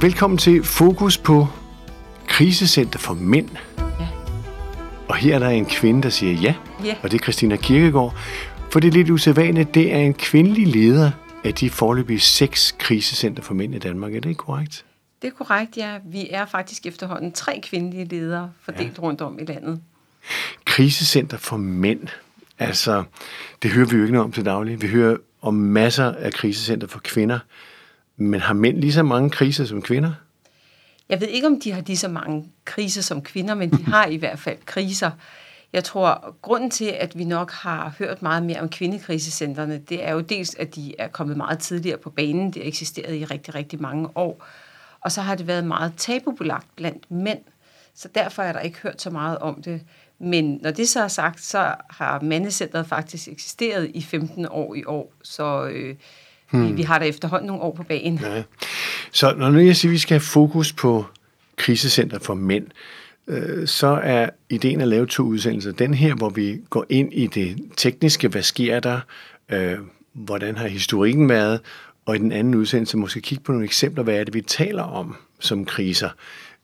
Velkommen til Fokus på Krisecenter for Mænd. Ja. Og her er der en kvinde, der siger ja, Ja. og det er Christina Kirkegaard. For det er lidt usædvanligt, det er en kvindelig leder af de forløbige seks krisecenter for mænd i Danmark. Er det ikke korrekt? Det er korrekt, ja. Vi er faktisk efterhånden tre kvindelige ledere fordelt ja. rundt om i landet. Krisecenter for mænd. Altså, det hører vi jo ikke noget om til daglig. Vi hører om masser af krisecenter for kvinder. Men har mænd lige så mange kriser som kvinder? Jeg ved ikke, om de har lige så mange kriser som kvinder, men de har i hvert fald kriser. Jeg tror, grunden til, at vi nok har hørt meget mere om kvindekrisecentrene, det er jo dels, at de er kommet meget tidligere på banen. Det har eksisteret i rigtig, rigtig mange år. Og så har det været meget tabubelagt blandt mænd. Så derfor er der ikke hørt så meget om det. Men når det så er sagt, så har mandecentret faktisk eksisteret i 15 år i år. Så øh, hmm. vi, vi har da efterhånden nogle år på banen. Ja. Så når nu jeg siger, at vi skal have fokus på krisecenter for mænd, øh, så er ideen at lave to udsendelser. Den her, hvor vi går ind i det tekniske, hvad sker der, øh, hvordan har historikken været, og i den anden udsendelse måske kigge på nogle eksempler, hvad er det, vi taler om som kriser.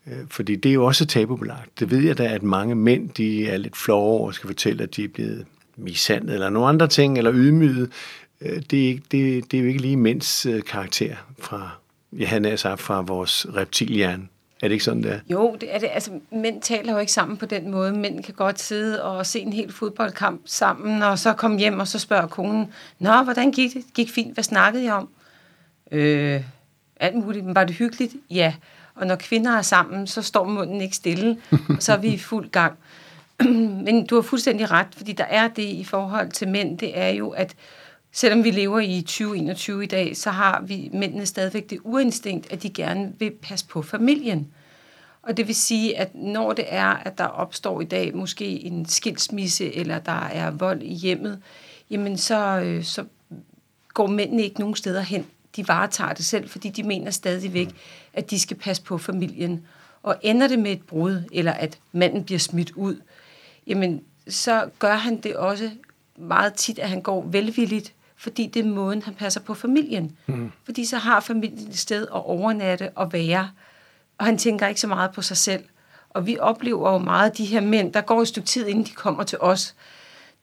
Øh, Fordi det er jo også tabubelagt. Det ved jeg da, at mange mænd, de er lidt flove over og skal fortælle, at de er blevet mishandlet eller nogle andre ting, eller ydmyget. Øh, det er, ikke, det, det er jo ikke lige mænds øh, karakter fra, ja, han er sagt, fra vores reptilhjerne. Er det ikke sådan, det er? Jo, det er det. Altså, mænd taler jo ikke sammen på den måde. Mænd kan godt sidde og se en hel fodboldkamp sammen, og så komme hjem, og så spørger konen, Nå, hvordan gik det? Gik fint. Hvad snakkede I om? Øh, alt muligt. Men var det hyggeligt? Ja. Og når kvinder er sammen, så står munden ikke stille, og så er vi i fuld gang. Men du har fuldstændig ret, fordi der er det i forhold til mænd, det er jo, at selvom vi lever i 2021 i dag, så har vi mændene stadigvæk det urinstinkt, at de gerne vil passe på familien. Og det vil sige, at når det er, at der opstår i dag måske en skilsmisse, eller der er vold i hjemmet, jamen så, øh, så går mændene ikke nogen steder hen. De varetager det selv, fordi de mener stadigvæk, at de skal passe på familien. Og ender det med et brud, eller at manden bliver smidt ud, jamen så gør han det også meget tit, at han går velvilligt, fordi det er måden, han passer på familien. Mm. Fordi så har familien et sted at overnatte og være, og han tænker ikke så meget på sig selv. Og vi oplever jo meget de her mænd, der går et stykke tid, inden de kommer til os.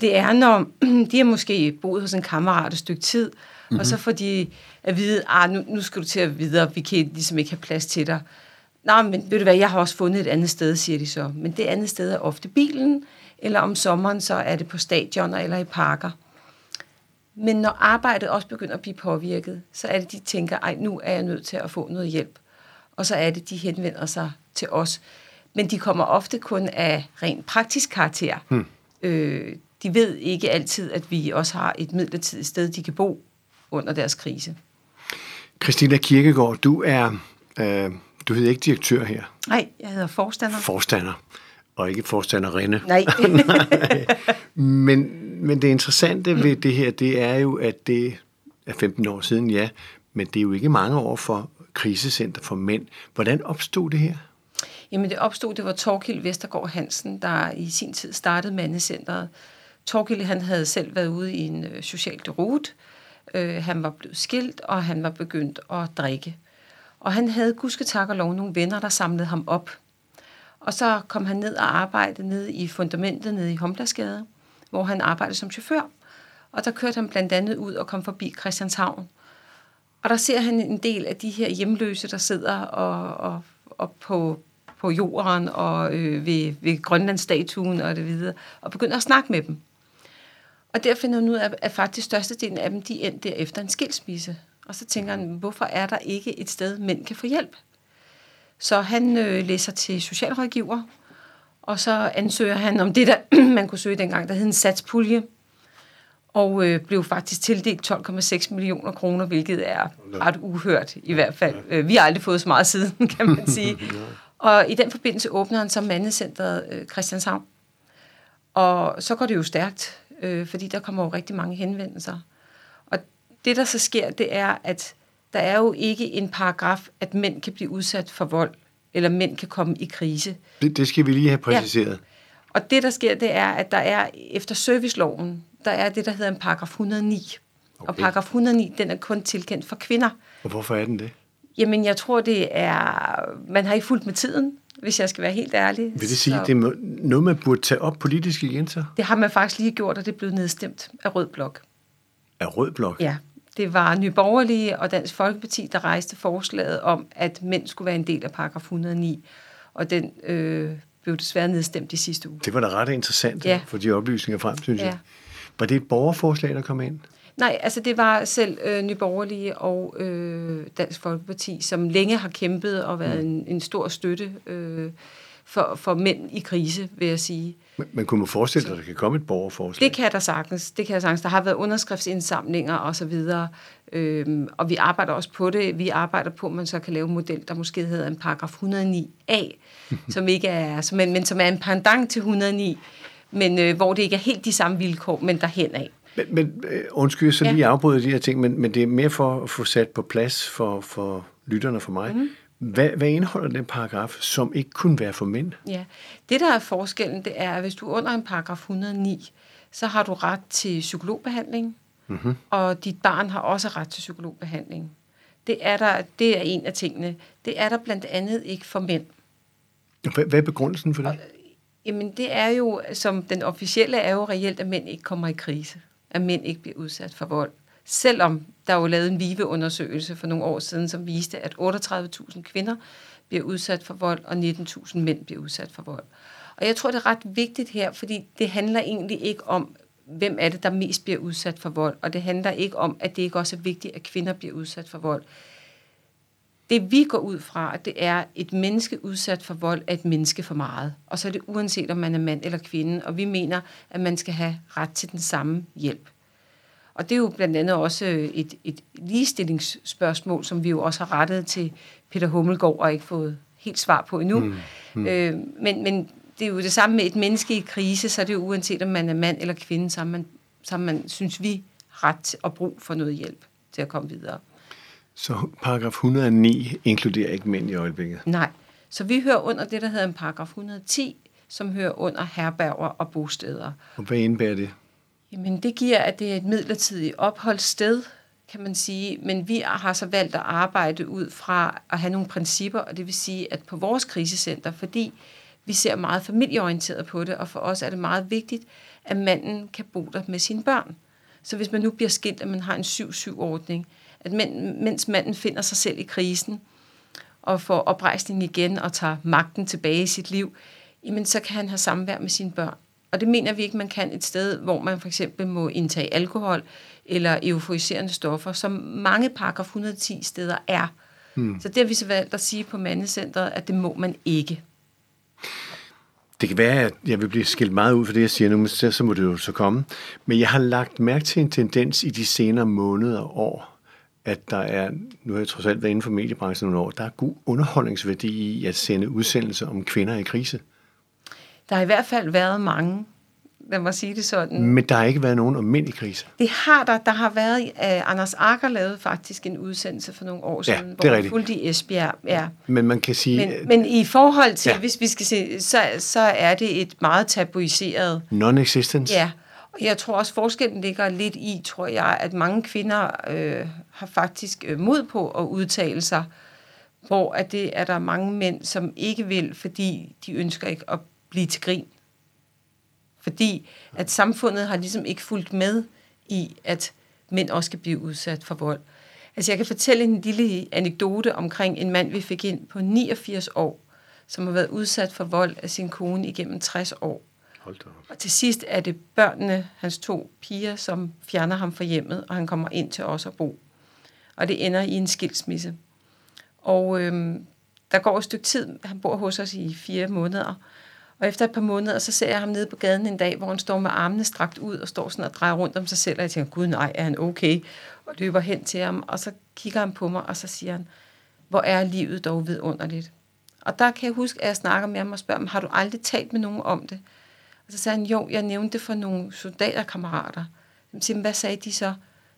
Det er, når de har måske boet hos en kammerat et stykke tid, mm-hmm. og så får de at vide, ah, nu, nu skal du til at videre, vi kan ligesom ikke have plads til dig. Nå, men ved du hvad, jeg har også fundet et andet sted, siger de så. Men det andet sted er ofte bilen, eller om sommeren, så er det på stadioner eller i parker. Men når arbejdet også begynder at blive påvirket, så er det, de tænker, ej, nu er jeg nødt til at få noget hjælp. Og så er det, de henvender sig til os. Men de kommer ofte kun af rent praktisk karakter. Hmm. Øh, de ved ikke altid, at vi også har et midlertidigt sted, de kan bo under deres krise. Christina Kirkegaard, du er, øh, du hedder ikke direktør her, Nej, jeg hedder forstander. forstander, og ikke forstanderinde. Nej. Men, men det interessante ved det her, det er jo, at det er 15 år siden, ja, men det er jo ikke mange år for krisecenter for mænd. Hvordan opstod det her? Jamen det opstod, det var Torkild Vestergaard Hansen, der i sin tid startede mandecentret. Torkild, han havde selv været ude i en øh, social derut. Øh, han var blevet skilt, og han var begyndt at drikke. Og han havde gudske og lov nogle venner, der samlede ham op. Og så kom han ned og arbejdede nede i fundamentet nede i Homlasgade, hvor han arbejdede som chauffør. Og der kørte han blandt andet ud og kom forbi Christianshavn. Og der ser han en del af de her hjemløse, der sidder og, og, og på, på jorden og øh, ved, ved Grønlandsstatuen og det videre, og begynder at snakke med dem. Og der finder han ud af, at faktisk størstedelen af dem, de endte der efter en skilsmisse. Og så tænker han, hvorfor er der ikke et sted, mænd kan få hjælp? Så han øh, læser til socialrådgiver, og så ansøger han om det, der man kunne søge dengang, der hed en satspulje, og øh, blev faktisk tildelt 12,6 millioner kroner, hvilket er ret uhørt i hvert fald. Øh, vi har aldrig fået så meget siden, kan man sige. Og i den forbindelse åbner han så mandecentret øh, Christianshavn. Og så går det jo stærkt, øh, fordi der kommer jo rigtig mange henvendelser. Og det, der så sker, det er, at der er jo ikke en paragraf, at mænd kan blive udsat for vold, eller mænd kan komme i krise. Det, det skal vi lige have præciseret. Ja. Og det, der sker, det er, at der er efter serviceloven, der er det, der hedder en paragraf 109. Okay. Og paragraf 109, den er kun tilkendt for kvinder. Og hvorfor er den det? Jamen, jeg tror, det er... Man har ikke fulgt med tiden, hvis jeg skal være helt ærlig. Vil det sige, at det er noget, man burde tage op politisk igen så? Det har man faktisk lige gjort, og det er blevet nedstemt af Rød Blok. Af Rød Blok? Ja. Det var Nyborgerlige og Dansk Folkeparti, der rejste forslaget om, at mænd skulle være en del af paragraf 109. Og den øh, blev desværre nedstemt i sidste uge. Det var da ret interessant ja. for de oplysninger frem, synes ja. jeg. Var det et borgerforslag, der kom ind? Nej, altså det var selv øh, Nyborgerlige og øh, Dansk Folkeparti, som længe har kæmpet og været mm. en, en stor støtte øh, for, for mænd i krise, vil jeg sige. Men, men kunne man forestille sig, at der kan komme et borgerforslag? Det kan der sagtens. Det kan der sagtens. Der har været underskriftsindsamlinger og så videre, øhm, og vi arbejder også på det. Vi arbejder på, at man så kan lave en model, der måske hedder en paragraf 109a, som ikke er, som, men, men som er en pendant til 109, men øh, hvor det ikke er helt de samme vilkår, men derhen af. Men, men øh, undskyld, så lige ja. afbryder de her ting, men, men det er mere for at få sat på plads for, for lytterne for mig. Mm. Hvad, hvad indeholder den paragraf, som ikke kunne være for mænd? Ja, det der er forskellen, det er, at hvis du er under en paragraf 109, så har du ret til psykologbehandling, mm-hmm. og dit barn har også ret til psykologbehandling. Det er, der, det er en af tingene. Det er der blandt andet ikke for mænd. Hvad, hvad er begrundelsen for det? Og, jamen, det er jo, som den officielle er jo reelt, at mænd ikke kommer i krise. At mænd ikke bliver udsat for vold. Selvom der jo lavet en VIVE-undersøgelse for nogle år siden, som viste, at 38.000 kvinder bliver udsat for vold, og 19.000 mænd bliver udsat for vold. Og jeg tror, det er ret vigtigt her, fordi det handler egentlig ikke om, hvem er det, der mest bliver udsat for vold, og det handler ikke om, at det ikke også er vigtigt, at kvinder bliver udsat for vold. Det vi går ud fra, det er, et menneske udsat for vold er et menneske for meget. Og så er det uanset, om man er mand eller kvinde, og vi mener, at man skal have ret til den samme hjælp. Og det er jo blandt andet også et, et ligestillingsspørgsmål, som vi jo også har rettet til Peter Hummelgaard og ikke fået helt svar på endnu. Mm. Mm. Øh, men, men det er jo det samme med et menneske i krise, så er det jo uanset om man er mand eller kvinde, så man, så man synes vi, ret og brug for noget hjælp til at komme videre. Så paragraf 109 inkluderer ikke mænd i øjeblikket? Nej. Så vi hører under det, der hedder en paragraf 110, som hører under herberger og bosteder. Og hvad indebærer det? Jamen, det giver, at det er et midlertidigt opholdssted, kan man sige, men vi har så valgt at arbejde ud fra at have nogle principper, og det vil sige, at på vores krisecenter, fordi vi ser meget familieorienteret på det, og for os er det meget vigtigt, at manden kan bo der med sine børn. Så hvis man nu bliver skilt, at man har en 7-7-ordning, at mens manden finder sig selv i krisen, og får oprejsning igen og tager magten tilbage i sit liv, jamen så kan han have samvær med sine børn. Og det mener vi ikke, man kan et sted, hvor man for eksempel må indtage alkohol eller euforiserende stoffer, som mange paragraf 110 steder er. Hmm. Så det har vi så valgt at sige på mandecentret, at det må man ikke. Det kan være, at jeg vil blive skilt meget ud for det, jeg siger nu, men så må det jo så komme. Men jeg har lagt mærke til en tendens i de senere måneder og år, at der er, nu har jeg trods alt været inden for mediebranchen nogle år, der er god underholdningsværdi i at sende udsendelser om kvinder i krise. Der har i hvert fald været mange, lad mig sige det sådan. Men der har ikke været nogen i krise? Det har der. Der har været, uh, Anders Akker lavede faktisk en udsendelse for nogle år siden, ja, hvor fulgte i Esbjerg. Ja. Men man kan sige... Men, men i forhold til, ja. hvis vi skal se, så, så er det et meget tabuiseret... Non-existence? Ja, og jeg tror også, forskellen ligger lidt i, tror jeg, at mange kvinder øh, har faktisk øh, mod på at udtale sig, hvor at det er der mange mænd, som ikke vil, fordi de ønsker ikke at blive til grin. Fordi at samfundet har ligesom ikke fulgt med i, at mænd også skal blive udsat for vold. Altså jeg kan fortælle en lille anekdote omkring en mand, vi fik ind på 89 år, som har været udsat for vold af sin kone igennem 60 år. Hold da op. Og til sidst er det børnene, hans to piger, som fjerner ham fra hjemmet, og han kommer ind til os at bo. Og det ender i en skilsmisse. Og øhm, der går et stykke tid, han bor hos os i fire måneder, og efter et par måneder, så ser jeg ham nede på gaden en dag, hvor han står med armene strakt ud og står sådan og drejer rundt om sig selv, og jeg tænker, gud nej, er han okay? Og løber hen til ham, og så kigger han på mig, og så siger han, hvor er livet dog vidunderligt. Og der kan jeg huske, at jeg snakker med ham og spørger ham, har du aldrig talt med nogen om det? Og så sagde han, jo, jeg nævnte det for nogle soldaterkammerater. Jeg siger, hvad sagde de så?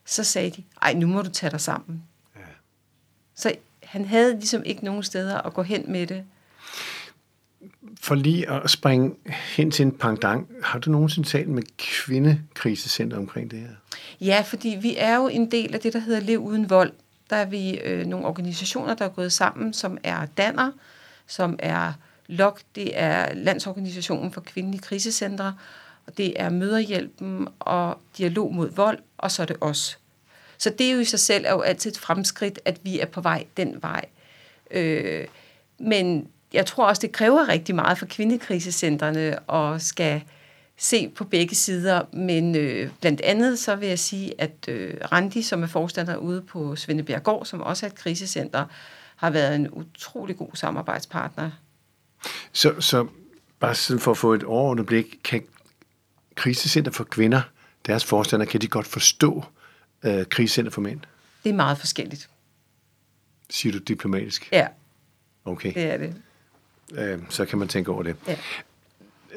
Så sagde de, ej, nu må du tage dig sammen. Ja. Så han havde ligesom ikke nogen steder at gå hen med det for lige at springe hen til en pangdang, har du nogensinde talt med kvindekrisecenter omkring det her? Ja, fordi vi er jo en del af det, der hedder Lev Uden Vold, Der er vi øh, nogle organisationer, der er gået sammen, som er Danner, som er LOK, det er Landsorganisationen for Kvindelige Krisecentre, og det er Møderhjælpen og Dialog mod Vold, og så er det os. Så det er jo i sig selv er jo altid et fremskridt, at vi er på vej den vej. Øh, men jeg tror også, det kræver rigtig meget for kvindekrisecentrene og skal se på begge sider. Men øh, blandt andet så vil jeg sige, at øh, Randi, som er forstander ude på Svendebjerggård, som også er et krisecenter, har været en utrolig god samarbejdspartner. Så, så bare sådan for at få et overordnet blik, kan krisecenter for kvinder, deres forstander, kan de godt forstå øh, krisecenter for mænd? Det er meget forskelligt. Siger du diplomatisk? Ja. Okay. Det er det. Øh, så kan man tænke over det.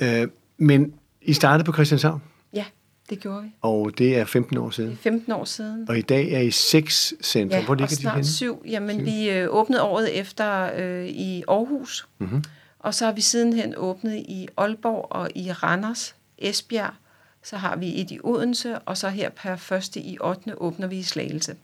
Ja. Øh, men I startede på Christianshavn, Ja, det gjorde vi. og det er 15 år Det siden. er 15 år siden. Og i dag er I seks centre. Ja, Hvor og ligger de snart henne? syv. Jamen, Syv. vi øh, åbnede året efter øh, i Aarhus, Mm-hmm. og så har vi sidenhen åbnet i Aalborg og i Randers, Esbjerg. Så har vi et i Odense, og så her per første i 8. åbner vi i Slagelse.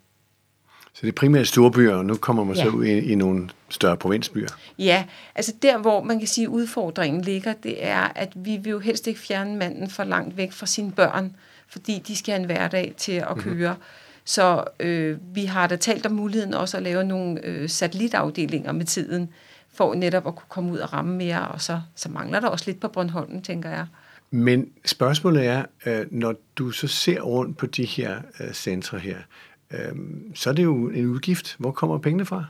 Så det er primært storbyer, og nu kommer man så Ja. ud i, i nogle større provinsbyer. Ja, altså der, hvor man kan sige, udfordringen ligger, det er, at vi vil jo helst ikke fjerne manden for langt væk fra sine børn, fordi de skal have en hverdag til at køre. Så øh, vi har da talt om muligheden også at lave nogle øh, satellitafdelinger med tiden, for netop at kunne komme ud og ramme mere, og så, så mangler der også lidt på Bornholm, tænker jeg. Men spørgsmålet er, øh, når du så ser rundt på de her øh, centre her, Øhm, så er det jo en udgift. Hvor kommer pengene fra?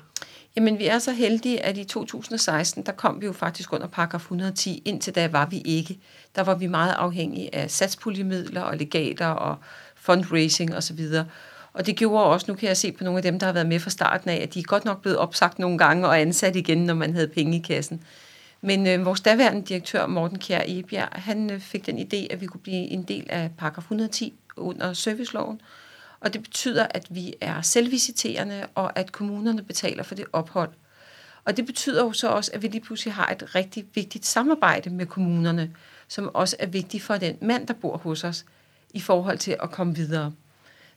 Jamen, vi er så heldige, at i 2016, der kom vi jo faktisk under paragraf 110. Indtil da var vi ikke. Der var vi meget afhængige af satspuljemidler og legater og fundraising osv. Og det gjorde også, nu kan jeg se på nogle af dem, der har været med fra starten af, at de er godt nok blevet opsagt nogle gange og ansat igen, når man havde penge i kassen. Men øh, vores daværende direktør, Morten Kjær Ebjerg, han øh, fik den idé, at vi kunne blive en del af paragraf 110 under serviceloven. Og det betyder, at vi er selvvisiterende, og at kommunerne betaler for det ophold. Og det betyder jo så også, at vi lige pludselig har et rigtig vigtigt samarbejde med kommunerne, som også er vigtigt for den mand, der bor hos os, i forhold til at komme videre.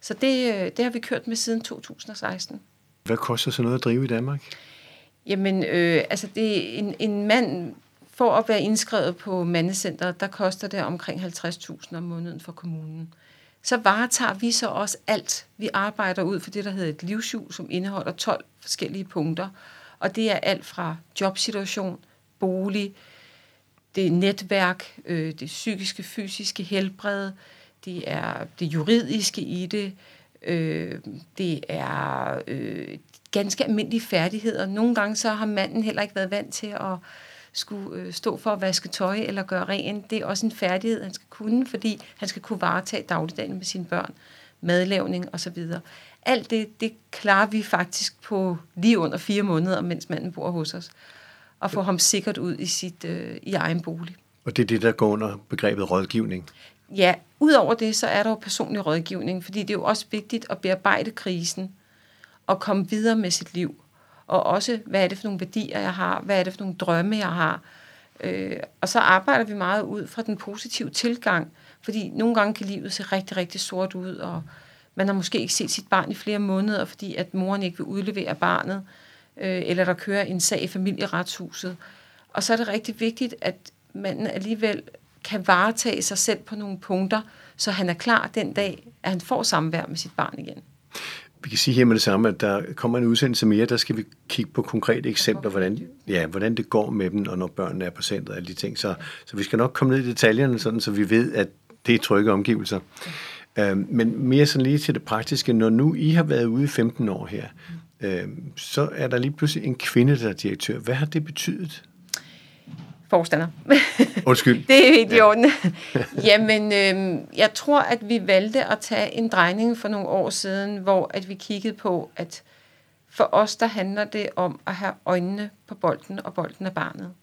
Så det, øh, det har vi kørt med siden 2016. Hvad koster så noget at drive i Danmark? Jamen, øh, altså det er en, en mand, for at være indskrevet på mandecenteret, der koster det omkring 50.000 om måneden for kommunen. Så varetager vi så også alt. Vi arbejder ud for det, der hedder et livshjul, som indeholder 12 forskellige punkter. Og det er alt fra jobsituation, bolig, det er netværk, øh, det psykiske, fysiske helbred, det er det juridiske i det, øh, det er øh, ganske almindelige færdigheder. Nogle gange så har manden heller ikke været vant til at skulle øh, stå for at vaske tøj eller gøre rent. Det er også en færdighed, han skal kunne, fordi han skal kunne varetage dagligdagen med sine børn, madlavning osv. Alt det, det klarer vi faktisk på lige under fire måneder, mens manden bor hos os, og få ham sikkert ud i sit øh, i egen bolig. Og det er det, der går under begrebet rådgivning. Ja, udover det, så er der jo personlig rådgivning, fordi det er jo også vigtigt at bearbejde krisen og komme videre med sit liv. Og også, hvad er det for nogle værdier, jeg har? Hvad er det for nogle drømme, jeg har? Øh, og så arbejder vi meget ud fra den positive tilgang, fordi nogle gange kan livet se rigtig, rigtig sort ud, og man har måske ikke set sit barn i flere måneder, fordi at moren ikke vil udlevere barnet, øh, eller der kører en sag i familieretshuset. Og så er det rigtig vigtigt, at manden alligevel kan varetage sig selv på nogle punkter, så han er klar den dag, at han får samvær med sit barn igen. Vi kan sige her med det samme, at der kommer en udsendelse mere, der skal vi kigge på konkrete eksempler, hvordan, ja, hvordan det går med dem, og når børnene er på centret og alle de ting. Så, så vi skal nok komme ned i detaljerne, sådan, så vi ved, at det er trygge omgivelser. Øhm, men mere sådan lige til det praktiske. Når nu I har været ude i 15 år her, øhm, så er der lige pludselig en kvinde, der er direktør. Hvad har det betydet? Forstander. Undskyld. Det er helt i orden. Jamen, øh, jeg tror, at vi valgte at tage en drejning for nogle år siden, hvor at vi kiggede på, at for os, der handler det om at have øjnene på bolden, og bolden er barnet.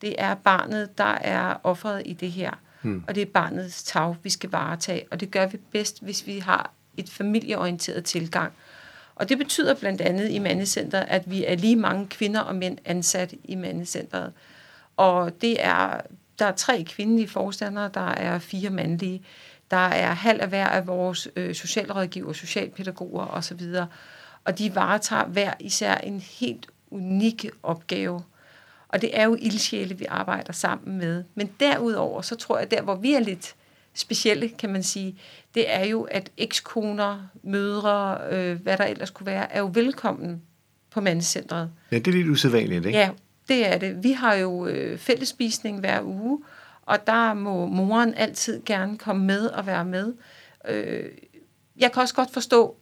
Det er barnet, der er offeret i det her, hmm. og det er barnets tag, vi skal varetage, og det gør vi bedst, hvis vi har et familieorienteret tilgang. Og det betyder blandt andet i mandecenteret, at vi er lige mange kvinder og mænd ansat i mandecenteret. Og det er, der er tre kvindelige forstandere, der er fire mandlige. Der er halv af hver af vores øh, socialrådgiver, socialpædagoger osv. Og de varetager hver især en helt unik opgave. Og det er jo ildsjæle, vi arbejder sammen med. Men derudover, så tror jeg, der hvor vi er lidt specielle, kan man sige, det er jo, at ekskoner, mødre, øh, hvad der ellers kunne være, er jo velkommen på mandecentret. Ja, det er lidt usædvanligt, ikke? Ja, det er det. Vi har jo øh, fællespisning hver uge, og der må moren altid gerne komme med og være med. Øh, jeg kan også godt forstå,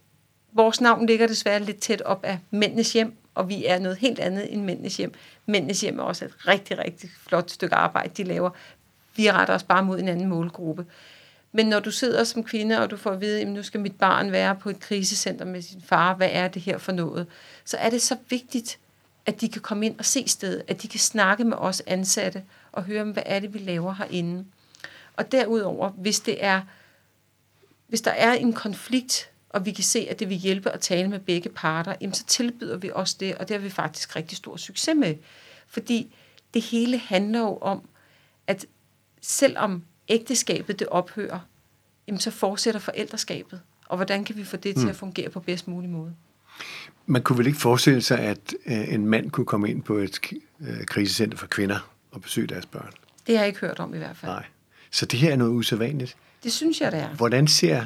vores navn ligger desværre lidt tæt op af mændenes hjem, og vi er noget helt andet end mændenes hjem. Mændenes hjem er også et rigtig, rigtig flot stykke arbejde, de laver. Vi retter os bare mod en anden målgruppe. Men når du sidder som kvinde, og du får at vide, at nu skal mit barn være på et krisecenter med sin far, hvad er det her for noget? Så er det så vigtigt, at de kan komme ind og se stedet, at de kan snakke med os ansatte og høre, hvad er det, vi laver herinde. Og derudover, hvis det er, hvis der er en konflikt, og vi kan se, at det vil hjælpe at tale med begge parter, jamen så tilbyder vi også det, og det har vi faktisk rigtig stor succes med. Fordi det hele handler jo om, at selvom ægteskabet det ophører, jamen så fortsætter forældreskabet. Og hvordan kan vi få det til at mm. fungere på bedst mulig måde? Man kunne vel ikke forestille sig, at øh, en mand kunne komme ind på et øh, krisecenter for kvinder og besøge deres børn? Det har jeg ikke hørt om i hvert fald. Nej. Så det her er noget usædvanligt? Det synes jeg, det er. Hvordan ser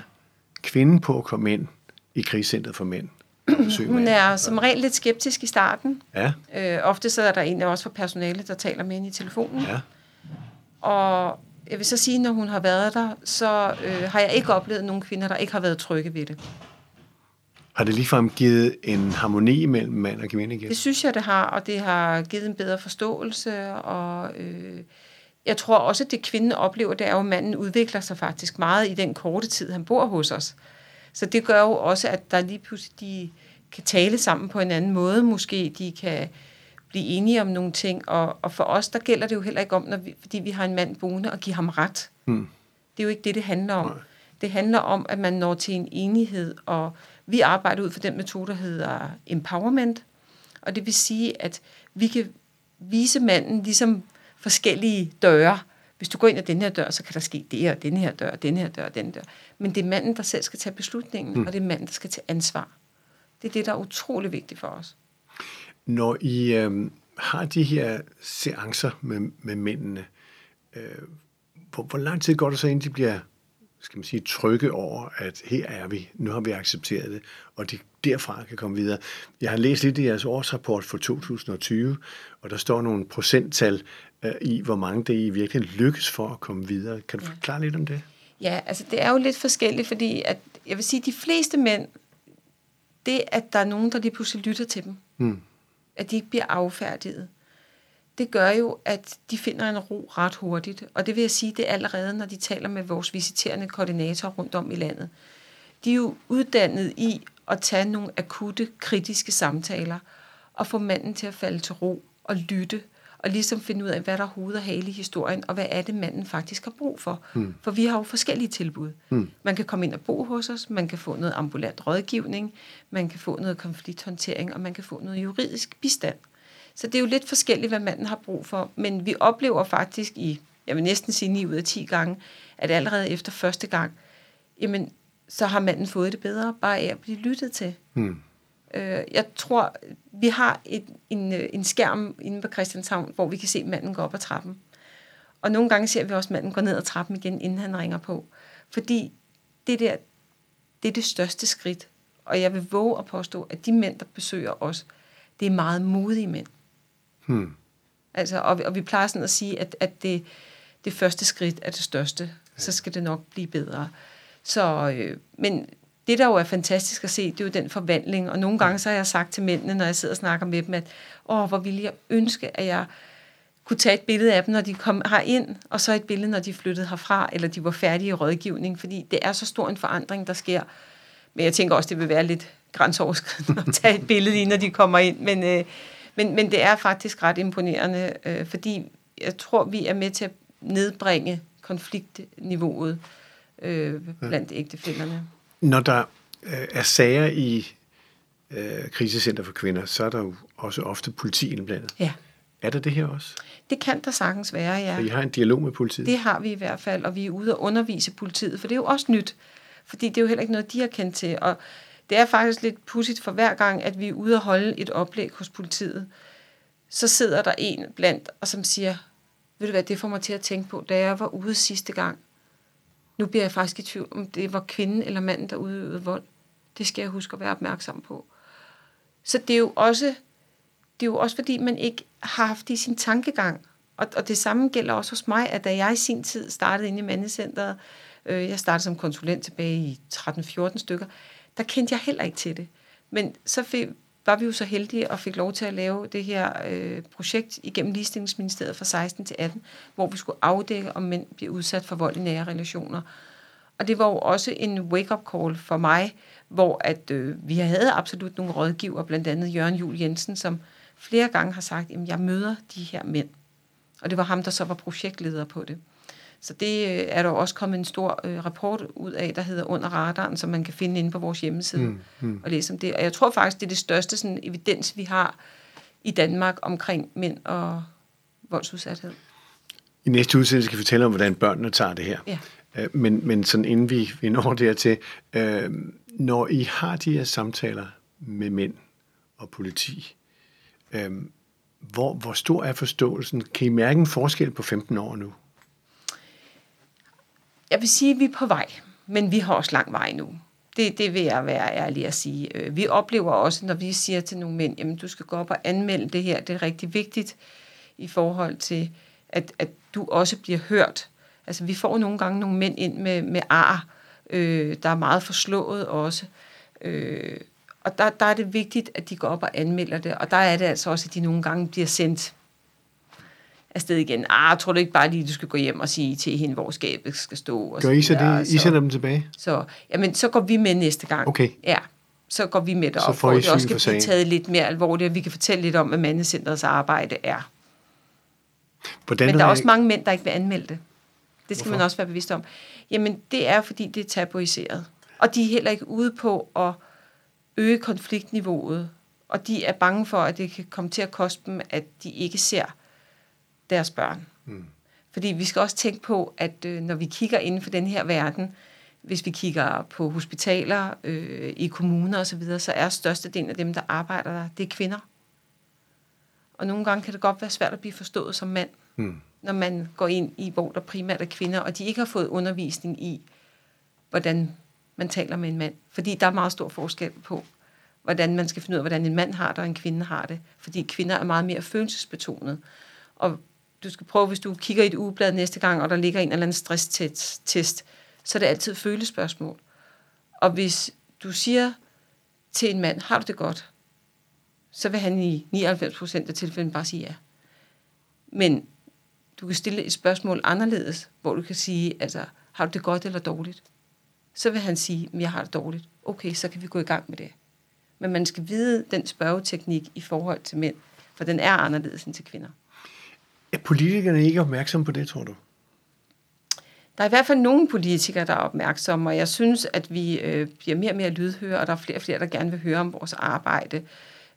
kvinden på at komme ind i krisecentret for mænd? Hun er som regel lidt skeptisk i starten. Ja. Øh, ofte så er der en af os fra personalet, der taler med hende i telefonen. Ja. Og jeg vil så sige, når hun har været der, så øh, har jeg ikke oplevet nogen kvinder, der ikke har været trygge ved det. Har det ligefrem givet en harmoni mellem mand og kvinde igen? Det synes jeg, det har, og det har givet en bedre forståelse, og øh, jeg tror også, at det kvinden oplever, det er jo, at manden udvikler sig faktisk meget i den korte tid, han bor hos os. Så det gør jo også, at der lige pludselig de kan tale sammen på en anden måde. Måske de kan blive enige om nogle ting, og, og for os, der gælder det jo heller ikke om, når vi, fordi vi har en mand boende, at give ham ret. Hmm. Det er jo ikke det, det handler om. Nej. Det handler om, at man når til en enighed, og vi arbejder ud for den metode, der hedder empowerment, og det vil sige, at vi kan vise manden ligesom forskellige døre. Hvis du går ind ad den her dør, så kan der ske det, og den her dør, den her dør, den dør. Men det er manden, der selv skal tage beslutningen, mm. og det er manden, der skal tage ansvar. Det er det, der er utrolig vigtigt for os. Når I øh, har de her seancer med, med mændene, øh, hvor, hvor lang tid går det så, inden de bliver skal man sige, trygge over, at her er vi, nu har vi accepteret det, og de derfra kan komme videre. Jeg har læst lidt i jeres årsrapport for 2020, og der står nogle procenttal øh, i, hvor mange det i virkelig lykkes for at komme videre. Kan du ja. forklare lidt om det? Ja, altså det er jo lidt forskelligt, fordi at, jeg vil sige, at de fleste mænd, det at der er nogen, der lige pludselig lytter til dem, hmm. at de ikke bliver affærdiget, det gør jo, at de finder en ro ret hurtigt. Og det vil jeg sige, det er allerede, når de taler med vores visiterende koordinatorer rundt om i landet. De er jo uddannet i at tage nogle akutte, kritiske samtaler og få manden til at falde til ro og lytte og ligesom finde ud af, hvad der er hoved og hale i historien, og hvad er det, manden faktisk har brug for. Hmm. For vi har jo forskellige tilbud. Hmm. Man kan komme ind og bo hos os, man kan få noget ambulant rådgivning, man kan få noget konflikthåndtering, og man kan få noget juridisk bistand. Så det er jo lidt forskelligt, hvad manden har brug for. Men vi oplever faktisk i, jeg vil næsten sige 9 ud af 10 gange, at allerede efter første gang, jamen, så har manden fået det bedre, bare af at blive lyttet til. Hmm. Øh, jeg tror, vi har et, en, en skærm inde på Christianshavn, hvor vi kan se manden gå op ad trappen. Og nogle gange ser vi også manden gå ned ad trappen igen, inden han ringer på. Fordi det der, det er det største skridt. Og jeg vil våge at påstå, at de mænd, der besøger os, det er meget modige mænd. Hmm. Altså, og, og vi plejer sådan at sige, at, at det, det første skridt er det største. Så skal det nok blive bedre. Så, øh, men det, der jo er fantastisk at se, det er jo den forvandling. Og nogle gange så har jeg sagt til mændene, når jeg sidder og snakker med dem, at åh, hvor ville jeg ønske, at jeg kunne tage et billede af dem, når de kom herind, og så et billede, når de flyttede herfra, eller de var færdige i rådgivning, fordi det er så stor en forandring, der sker. Men jeg tænker også, det vil være lidt grænseoverskridende at tage et billede lige, når de kommer ind. Men, øh, men, men det er faktisk ret imponerende, øh, fordi jeg tror, vi er med til at nedbringe konfliktniveauet øh, blandt ægtefælderne. Når der øh, er sager i øh, krisecenter for kvinder, så er der jo også ofte politi indblandet. Ja. Er der det her også? Det kan der sagtens være, ja. Og I har en dialog med politiet? Det har vi i hvert fald, og vi er ude og undervise politiet, for det er jo også nyt, fordi det er jo heller ikke noget, de har kendt til. Og det er faktisk lidt pudsigt for hver gang, at vi er ude og holde et oplæg hos politiet, så sidder der en blandt, og som siger, ved du hvad, det får mig til at tænke på, da jeg var ude sidste gang, nu bliver jeg faktisk i tvivl, om det var kvinden eller manden, der udøvede vold. Det skal jeg huske at være opmærksom på. Så det er jo også, det er jo også fordi, man ikke har haft det i sin tankegang. Og, og det samme gælder også hos mig, at da jeg i sin tid startede inde i mandecenteret, øh, jeg startede som konsulent tilbage i 13-14 stykker, der kendte jeg heller ikke til det. Men så fik, var vi jo så heldige og fik lov til at lave det her øh, projekt igennem Ligestillingsministeriet fra 16 til 18, hvor vi skulle afdække, om mænd bliver udsat for vold i nære relationer. Og det var jo også en wake-up call for mig, hvor at øh, vi havde absolut nogle rådgiver, blandt andet Jørgen Jul Jensen, som flere gange har sagt, at jeg møder de her mænd. Og det var ham, der så var projektleder på det. Så det øh, er der også kommet en stor øh, rapport ud af, der hedder Under radaren, som man kan finde inde på vores hjemmeside mm, mm. og læse om det. Og jeg tror faktisk, det er det største sådan, evidens, vi har i Danmark omkring mænd og voldsudsathed. I næste udsendelse skal vi fortælle om, hvordan børnene tager det her. Ja. Øh, men, men sådan inden vi, vi når dertil, øh, når I har de her samtaler med mænd og politi, øh, hvor, hvor stor er forståelsen? Kan I mærke en forskel på 15 år nu? Jeg vil sige, at vi er på vej, men vi har også lang vej nu. Det, det vil jeg være ærlig at sige. Øh, vi oplever også, når vi siger til nogle mænd, jamen du skal gå op og anmelde det her, det er rigtig vigtigt i forhold til, at, at du også bliver hørt. Altså vi får nogle gange nogle mænd ind med, med ar, øh, der er meget forslået også. Øh, og der, der er det vigtigt, at de går op og anmelder det, og der er det altså også, at de nogle gange bliver sendt afsted igen. Ah, tror du ikke bare lige, du skal gå hjem og sige til hende, hvor skabet skal stå? Og Gør I så det? I sender dem tilbage? Så, jamen, så går vi med næste gang. Okay. Ja, så går vi med derop, så får I det også for blive taget lidt mere alvorligt, og vi kan fortælle lidt om, hvad mandecentrets arbejde er. Hvordan Men der er også mange mænd, der ikke vil anmelde det. Det skal Hvorfor? man også være bevidst om. Jamen, det er, fordi det er tabuiseret. Og de er heller ikke ude på at øge konfliktniveauet. Og de er bange for, at det kan komme til at koste dem, at de ikke ser deres børn. Mm. Fordi vi skal også tænke på, at øh, når vi kigger inden for den her verden, hvis vi kigger på hospitaler, øh, i kommuner osv., så, så er størstedelen af dem, der arbejder der, det er kvinder. Og nogle gange kan det godt være svært at blive forstået som mand, Mm. når man går ind i, hvor der primært er kvinder, og de ikke har fået undervisning i, hvordan man taler med en mand. Fordi der er meget stor forskel på, hvordan man skal finde ud af, hvordan en mand har det, og en kvinde har det. Fordi kvinder er meget mere følelsesbetonet. Og du skal prøve, hvis du kigger i et ugeblad næste gang, og der ligger en eller anden stresstest, så er det altid følespørgsmål. Og hvis du siger til en mand, har du det godt? Så vil han i 99% af tilfældene bare sige ja. Men du kan stille et spørgsmål anderledes, hvor du kan sige, altså, har du det godt eller dårligt? Så vil han sige, jeg har det dårligt. Okay, så kan vi gå i gang med det. Men man skal vide den spørgeteknik i forhold til mænd, for den er anderledes end til kvinder. Er politikerne ikke opmærksomme på det, tror du? Der er i hvert fald nogle politikere, der er opmærksomme, og jeg synes, at vi øh, bliver mere og mere lydhøre, og der er flere og flere, der gerne vil høre om vores arbejde.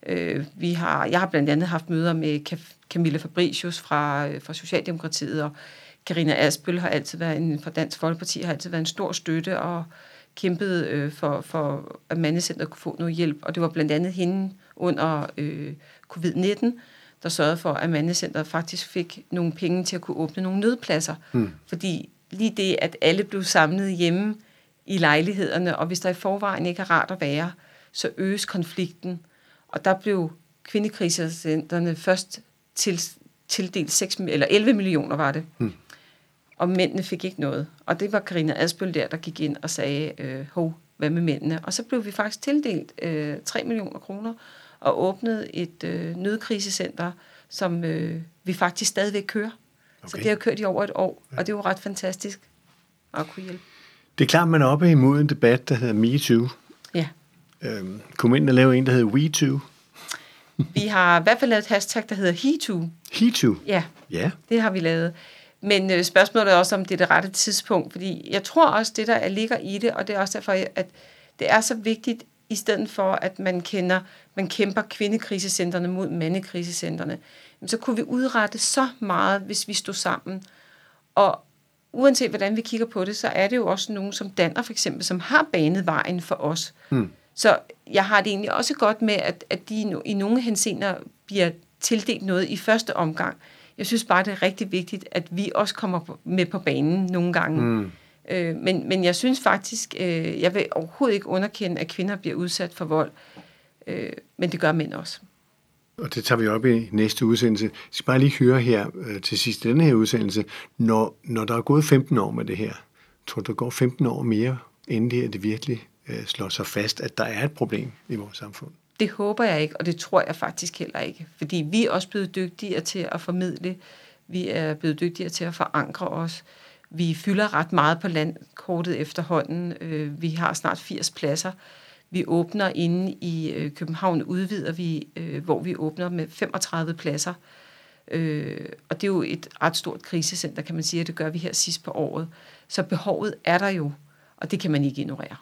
Øh, vi har, jeg har blandt andet haft møder med Camille Camilla Fabricius fra, øh, fra Socialdemokratiet, og Karina Asbøl har altid været en, fra Dansk Folkeparti har altid været en stor støtte og kæmpet øh, for, for, at mandecenteret kunne få noget hjælp. Og det var blandt andet hende under øh, covid-19, der sørgede for, at mandecenteret faktisk fik nogle penge til at kunne åbne nogle nødpladser. Hmm. Fordi lige det, at alle blev samlet hjemme i lejlighederne, og hvis der i forvejen ikke er rart at være, så øges konflikten. Og der blev kvindekrisecentrene først til, tildelt 6, eller 11 millioner, var det. Hmm. Og mændene fik ikke noget. Og det var Karina Adspøl der, der gik ind og sagde, øh, hov, hvad med mændene? Og så blev vi faktisk tildelt øh, 3 millioner kroner og åbnede et øh, nødkrisecenter, som øh, vi faktisk stadigvæk kører. Okay. Så det har kørt i over et år, og det var ret fantastisk at kunne hjælpe. Det er klart, man er oppe imod en debat, der hedder MeToo. Ja. Øhm, kom ind og lave en, der hedder WeToo. Vi har i hvert fald lavet et hashtag, der hedder HeToo. HeToo. Ja, Ja. det har vi lavet. Men øh, spørgsmålet er også, om det er det rette tidspunkt, fordi jeg tror også, det der er- ligger i det, og det er også derfor, at det er så vigtigt, i stedet for, at man kender, man kæmper kvindekrisecentrene mod mandekrisecentrene, så kunne vi udrette så meget, hvis vi stod sammen. Og uanset hvordan vi kigger på det, så er det jo også nogen som Danner for eksempel, som har banet vejen for os. Mm. Så jeg har det egentlig også godt med, at, at de i nogle henseender bliver tildelt noget i første omgang. Jeg synes bare, det er rigtig vigtigt, at vi også kommer med på banen nogle gange. Mm. Øh, men, men jeg synes faktisk, øh, jeg vil overhovedet ikke underkende, at kvinder bliver udsat for vold. Øh, men det gør mænd også. Og det tager vi op i næste udsendelse. Jeg skal bare lige høre her øh, til sidst denne her udsendelse. Når, når der er gået 15 år med det her, tror du, der går 15 år mere, inden det her det virkelig øh, slår sig fast, at der er et problem i vores samfund? Det håber jeg ikke, og det tror jeg faktisk heller ikke. Fordi vi er også blevet dygtigere til at formidle. Vi er blevet dygtigere til at forankre os. Vi fylder ret meget på landkortet efterhånden. Øh, vi har snart 80 pladser. Vi åbner inde i øh, København, udvider vi, øh, hvor vi åbner med 35 pladser. Og det er jo et ret stort krisecenter, kan man sige, og det gør vi her sidst på året. Så behovet er der jo, og det kan man ikke ignorere.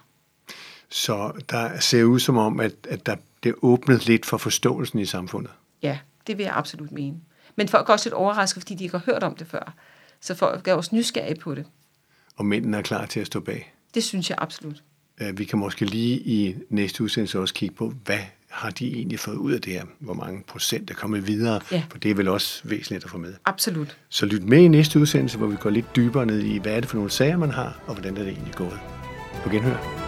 Så der ser ud som om, at, at der det åbnet lidt for forståelsen i samfundet. Ja, det vil jeg absolut mene. Men folk er også lidt overrasket, fordi de ikke har hørt om det før. Så folk er også nysgerrige på det. Og mændene er klar til at stå bag? Det synes jeg absolut. Vi kan måske lige i næste udsendelse også kigge på, hvad har de egentlig fået ud af det her? Hvor mange procent er kommet videre? Ja. For det er vel også væsentligt at få med. Absolut. Så lyt med i næste udsendelse, hvor vi går lidt dybere ned i, hvad er det for nogle sager, man har, og hvordan er det egentlig gået. På genhør.